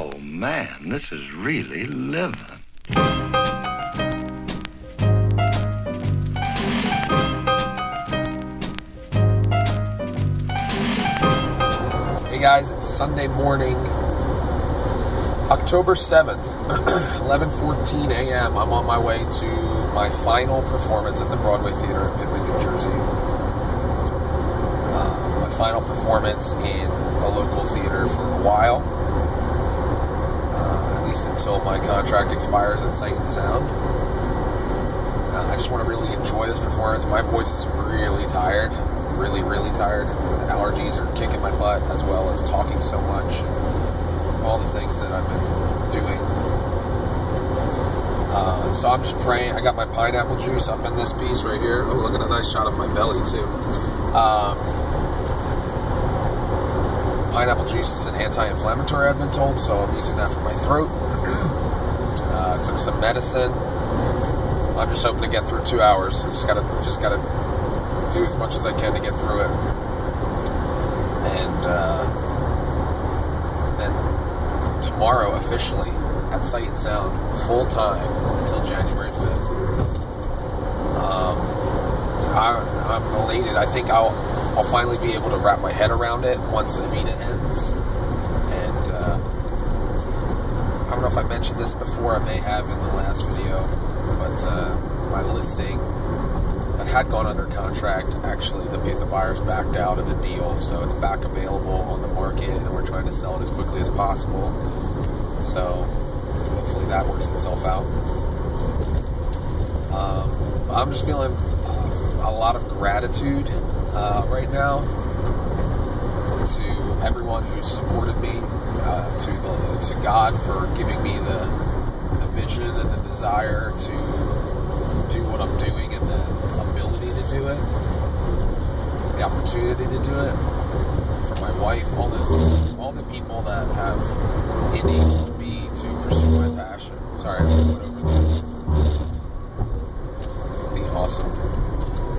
Oh, man, this is really living. Hey guys, it's Sunday morning, October 7th, 11:14 a.m. I'm on my way to my final performance at the Broadway Theater in Pitman, New Jersey. Uh, my final performance in a local theater for a while, least until my contract expires at Sight and Sound. Uh, I just want to really enjoy this performance. My voice is really tired, really, really tired. The allergies are kicking my butt, as well as talking so much, and all the things that I've been doing. Uh, so I'm just praying. I got my pineapple juice up in this piece right here. Oh, look at a nice shot of my belly too. Um, pineapple juice is an anti-inflammatory, I've been told, so I'm using that for my throat. uh, took some medicine. I'm just hoping to get through two hours. Just gotta, just gotta do as much as I can to get through it. And uh, then tomorrow, officially at Sight and Sound, full time until January 5th. Um, I, I'm elated. I think I'll, I'll finally be able to wrap my head around it once Evita ends. And uh, I don't know if I mentioned this before. I may have in the last video, but uh, my listing that had gone under contract, actually the, the buyers backed out of the deal, so it's back available on the market, and we're trying to sell it as quickly as possible. So hopefully that works itself out. Um, I'm just feeling a lot of gratitude uh, right now to everyone who's supported me, uh, to the to God for giving me the the vision and the desire to do what I'm doing and the ability to do it, the opportunity to do it. For my wife, all this, all the people that have enabled me to pursue my passion. Sorry, I went over the awesome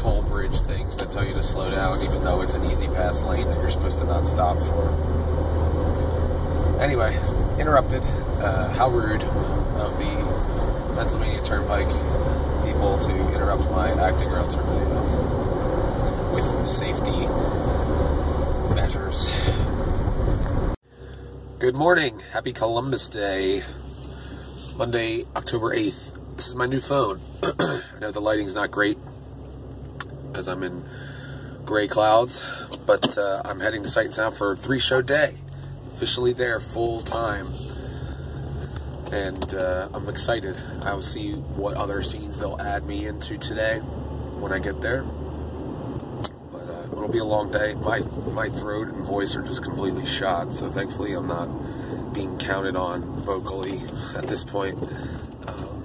toll bridge things that tell you to slow down, even though it's an easy pass lane that you're supposed to not stop for. Anyway, interrupted. Uh, how rude of the Pennsylvania Turnpike people to interrupt my acting realtor video with safety measures. Good morning. Happy Columbus Day. Monday, October 8th. This is my new phone. I know the lighting's not great as I'm in gray clouds, but uh, I'm heading to Sight Sound for a three show day. Officially there full time. And uh, I'm excited. I will see what other scenes they'll add me into today when I get there. But uh, it'll be a long day. My my throat and voice are just completely shot, so thankfully I'm not being counted on vocally at this point. Um,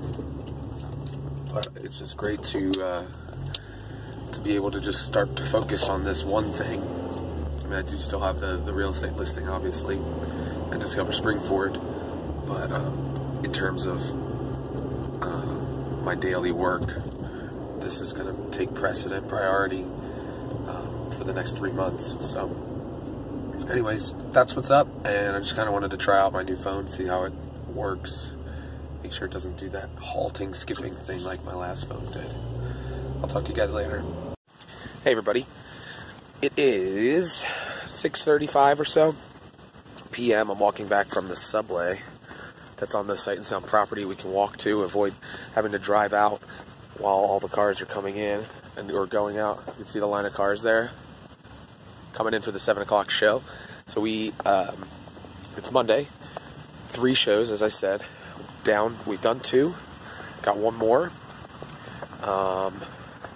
but it's just great to uh, to be able to just start to focus on this one thing. I mean, I do still have the, the real estate listing, obviously, and Discover Springford, but um, in terms of uh, my daily work, this is going to take precedent, priority um, for the next three months. So, anyways, that's what's up, and I just kind of wanted to try out my new phone, see how it works, make sure it doesn't do that halting, skipping thing like my last phone did. I'll talk to you guys later. Hey everybody. It is 6:35 or so p.m. I'm walking back from the subway that's on the Sight and Sound property we can walk to, avoid having to drive out while all the cars are coming in and or going out. You can see the line of cars there coming in for the seven o'clock show. So we, um, it's Monday, three shows as I said. Down, we've done two, got one more. Um,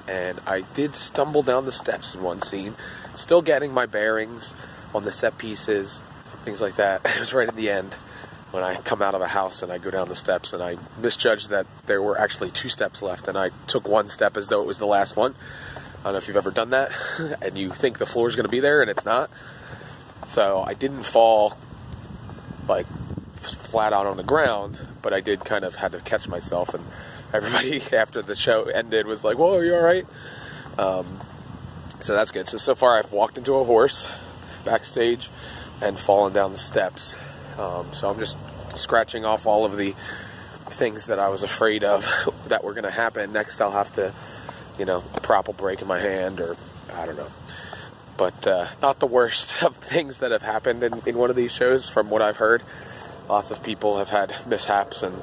and I did stumble down the steps in one scene, still getting my bearings on the set pieces, things like that. It was right at the end when I come out of a house and I go down the steps and I misjudged that there were actually two steps left and I took one step as though it was the last one. I don't know if you've ever done that and you think the floor is going to be there and it's not. So I didn't fall like flat out on the ground, but I did kind of had to catch myself and everybody after the show ended was like, "Whoa, are you all right?" Um, so that's good. So so far, I've walked into a horse backstage and fallen down the steps. Um, so I'm just scratching off all of the things that I was afraid of that were going to happen. Next, I'll have to, you know, a prop will break in my hand, or I don't know. But uh, not the worst of things that have happened in, in one of these shows, from what I've heard. Lots of people have had mishaps, and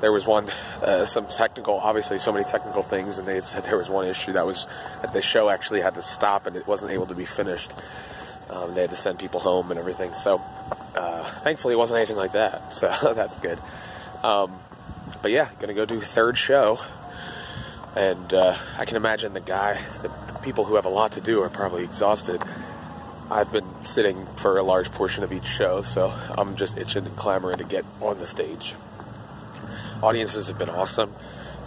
there was one, uh, some technical, obviously, so many technical things, and they said there was one issue that was that the show actually had to stop and it wasn't able to be finished. Um, they had to send people home and everything. So, uh, thankfully, it wasn't anything like that. So that's good. Um, but yeah, gonna go do third show, and uh, I can imagine the guy, the, the people who have a lot to do are probably exhausted. I've been sitting for a large portion of each show, so I'm just itching and clamoring to get on the stage. Audiences have been awesome,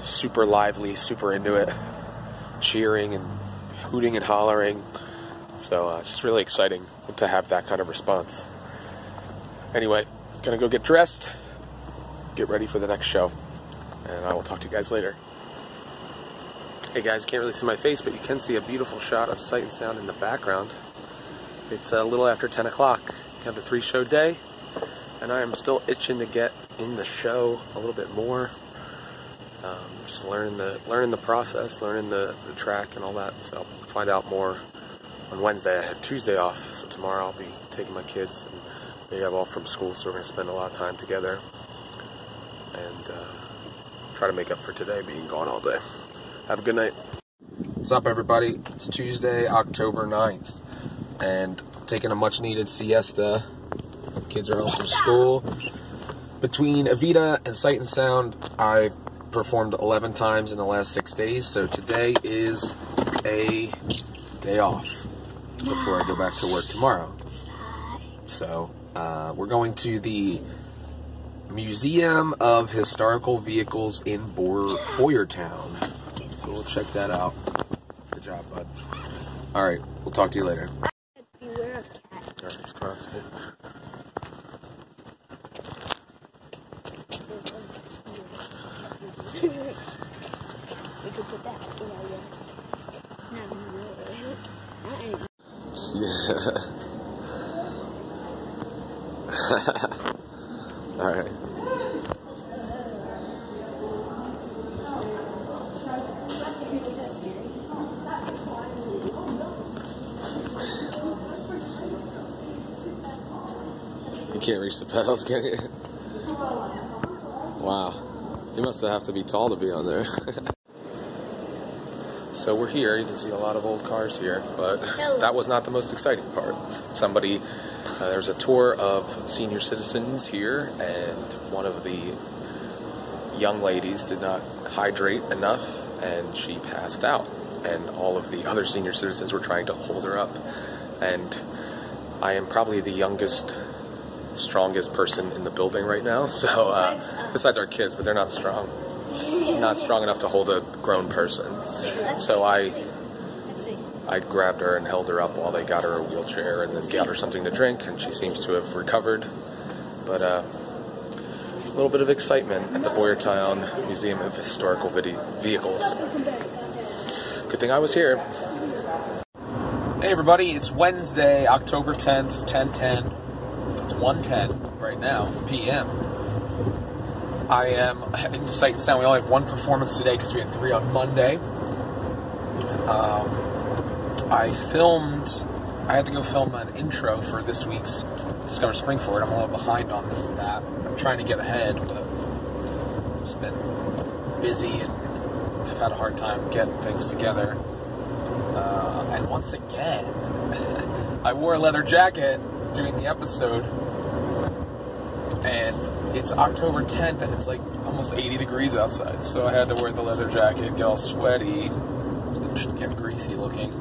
super lively, super into it, cheering and hooting and hollering. So uh, it's just really exciting to have that kind of response. Anyway, gonna go get dressed, get ready for the next show, and I will talk to you guys later. Hey guys, can't really see my face, but you can see a beautiful shot of sight and sound in the background. It's a little after 10 o'clock. Got a three show day, and I am still itching to get in the show a little bit more. Um, just learning the learning the process, learning the, the track and all that. So find out more on Wednesday. I have Tuesday off, so tomorrow I'll be taking my kids and they have off from school, so we're gonna spend a lot of time together and uh, try to make up for today being gone all day. Have a good night. What's up, everybody? It's Tuesday, October 9th, and taking a much needed siesta. Kids are home from school. Between Evita and Sight and Sound, I've performed 11 times in the last six days, so today is a day off before I go back to work tomorrow. So, uh, we're going to the Museum of Historical Vehicles in Boyer, Boyertown. So we'll check that out. Good job, bud. All right, we'll talk to you later. Beware of cats. All right, let's cross it. We could put that in our yard. No, no. I ain't. Yeah. All right. You can't reach the pedals, can you? Wow. You must have to be tall to be on there. so we're here. You can see a lot of old cars here, but that was not the most exciting part. Somebody, uh, there's a tour of senior citizens here, and one of the young ladies did not hydrate enough, and she passed out. And all of the other senior citizens were trying to hold her up. And I am probably the youngest strongest person in the building right now. So, uh, besides our kids, but they're not strong. Not strong enough to hold a grown person. So I. I grabbed her and held her up while they got her a wheelchair and then got her something to drink, and she seems to have recovered. But uh, a little bit of excitement at the Boyertown Museum of Historical Vehicles. Good thing I was here. Hey everybody, it's Wednesday, October 10th, 1010. It's 110 right now, PM. I am in Sight and Sound. We only have one performance today because we had three on Monday. Um, I filmed, I had to go film an intro for this week's Discover Springford. I'm a little behind on that. I'm trying to get ahead, but just been busy and I've had a hard time getting things together. Uh, and once again, I wore a leather jacket during the episode, and it's October 10th, and it's like almost 80 degrees outside, so I had to wear the leather jacket, get all sweaty, and greasy looking.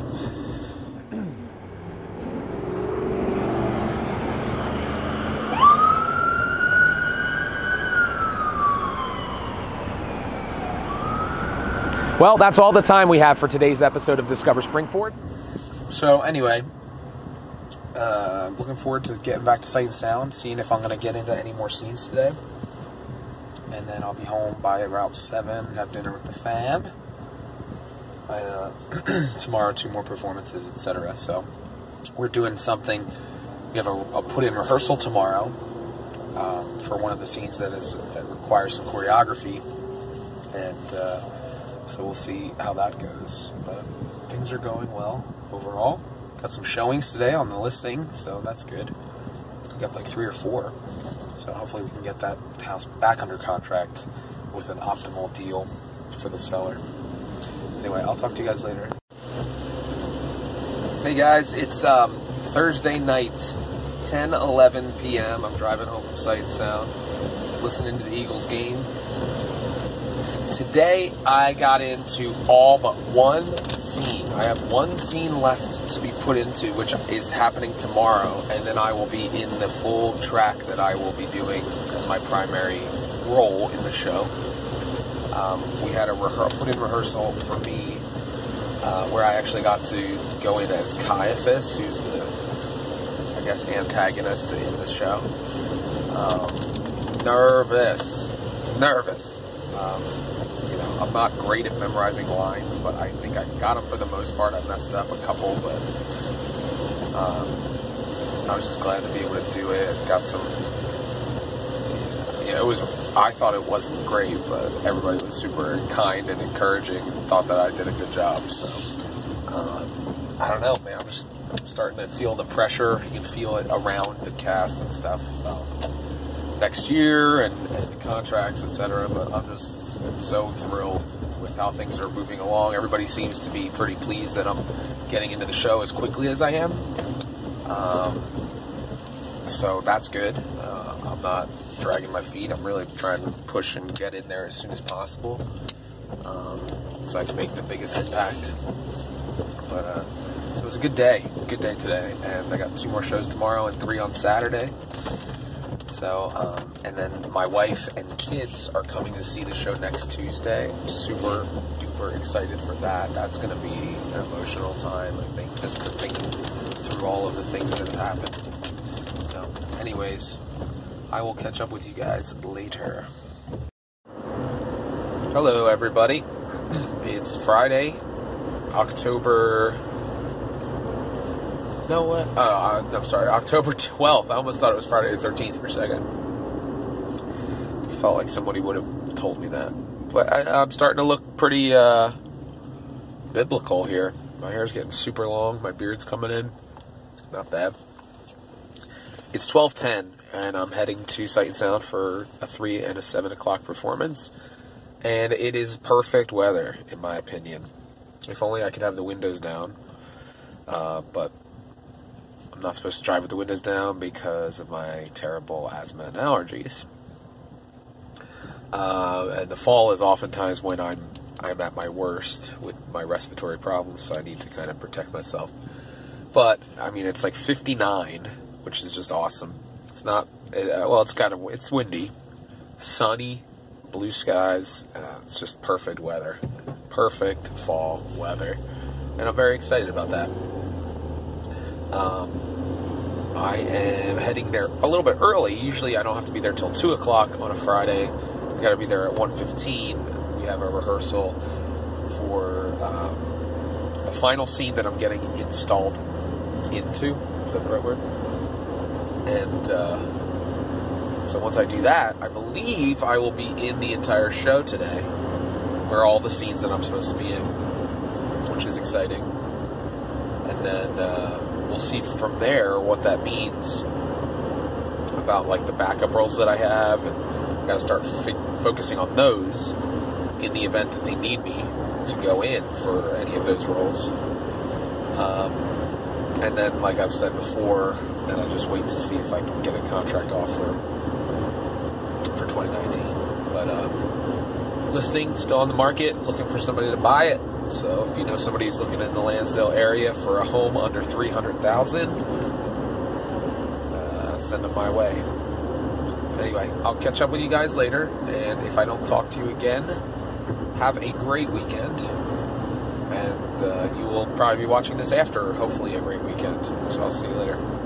Well, that's all the time we have for today's episode of Discover Springford. So, anyway, uh, I'm looking forward to getting back to Sight and Sound, seeing if I'm going to get into any more scenes today. And then I'll be home by around 7, have dinner with the fam. I, uh, tomorrow, two more performances, etc. So, we're doing something. We have a, a put in rehearsal tomorrow, for one of the scenes that is that requires some choreography, and uh, so we'll see how that goes. But things are going well overall. Got some showings today on the listing, so that's good. We got like three or four, so hopefully we can get that house back under contract with an optimal deal for the seller. Anyway, I'll talk to you guys later. Hey guys, it's um, Thursday night, 10 11 p.m. I'm driving home from Sight and Sound, listening to the Eagles game. Today I got into all but one scene. I have one scene left to be put into, which is happening tomorrow, and then I will be in the full track that I will be doing as my primary role in the show. Um, we had a rehe- put in rehearsal for me uh, where I actually got to go in as Caiaphas, who's the, I guess, antagonist in the show. Um, nervous, nervous. Um, you know, I'm not great at memorizing lines, but I think I got them for the most part. I messed up a couple, but um, I was just glad to be able to do it. Got some, was. I thought it wasn't great, but everybody was super kind and encouraging. And thought that I did a good job. So um, I don't know, man. I'm just starting to feel the pressure. You can feel it around the cast and stuff. Um, next year and, and the contracts, etc. But I'm just so thrilled with how things are moving along. Everybody seems to be pretty pleased that I'm getting into the show as quickly as I am. Um, so that's good. Uh, I'm not dragging my feet. I'm really trying to push and get in there as soon as possible, um, so I can make the biggest impact. But uh, so it was a good day, good day today, and I got two more shows tomorrow and three on Saturday. So, um, and then my wife and kids are coming to see the show next Tuesday. I'm super duper excited for that. That's going to be an emotional time, I think, just to think through all of the things that have happened. So, anyways, I will catch up with you guys later. Hello, everybody. It's Friday, October. No, what? Uh, I'm sorry, October 12th. I almost thought it was Friday the 13th for a second. Felt like somebody would have told me that. But I, I'm starting to look pretty uh, biblical here. My hair's getting super long. My beard's coming in. Not bad. It's 12:10, and I'm heading to Sight and Sound for a three and a seven o'clock performance, and it is perfect weather, in my opinion. If only I could have the windows down, uh, but I'm not supposed to drive with the windows down because of my terrible asthma and allergies. Uh, and the fall is oftentimes when I'm I'm at my worst with my respiratory problems, so I need to kind of protect myself. But I mean, it's like 59, which is just awesome. It's not uh, well, it's kind of it's windy, sunny, blue skies. Uh, it's just perfect weather, perfect fall weather, and I'm very excited about that. Um, I am heading there a little bit early. Usually, I don't have to be there till two o'clock on a Friday. I got to be there at 1.15. We have a rehearsal for um, the final scene that I'm getting installed into. Is that the right word? And uh, so once I do that, I believe I will be in the entire show today, where all the scenes that I'm supposed to be in, which is exciting. And then uh, we'll see from there what that means about like the backup roles that I have, and I got to start focusing on those in the event that they need me to go in for any of those roles. Um, and then, like I've said before, then I just wait to see if I can get a contract offer for 2019. But um, listing still on the market, looking for somebody to buy it. So if you know somebody who's looking in the Lansdale area for a home under 300,000, uh, send them my way. Anyway, I'll catch up with you guys later, and if I don't talk to you again, have a great weekend. And uh, you will probably be watching this after, hopefully, a great weekend. So I'll see you later.